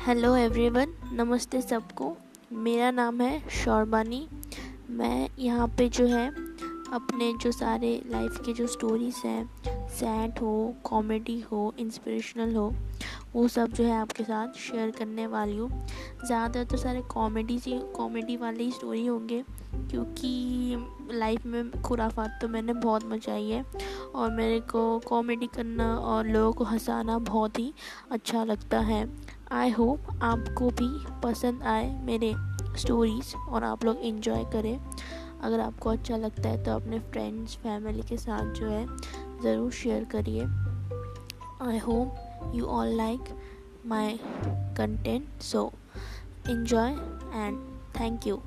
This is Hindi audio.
हेलो एवरीवन नमस्ते सबको। मेरा नाम है शौरबानी। मैं यहाँ पे जो है, अपने जो सारे लाइफ के जो स्टोरीज़ हैं सैड हो कॉमेडी हो इंस्पिरेशनल हो, वो सब जो है आपके साथ शेयर करने वाली हूँ। ज़्यादातर तो सारे कॉमेडी सी कॉमेडी वाले ही स्टोरी होंगे, क्योंकि लाइफ में खुराफात तो मैंने बहुत मचाई है, और मेरे को कॉमेडी करना और लोगों को हंसाना बहुत ही अच्छा लगता है। आई होप आपको भी पसंद आए मेरे स्टोरीज़ और आप लोग इन्जॉय करें। अगर आपको अच्छा लगता है तो अपने फ्रेंड्स फैमिली के साथ जो है, ज़रूर शेयर करिए। I hope you all like my content so enjoy and thank you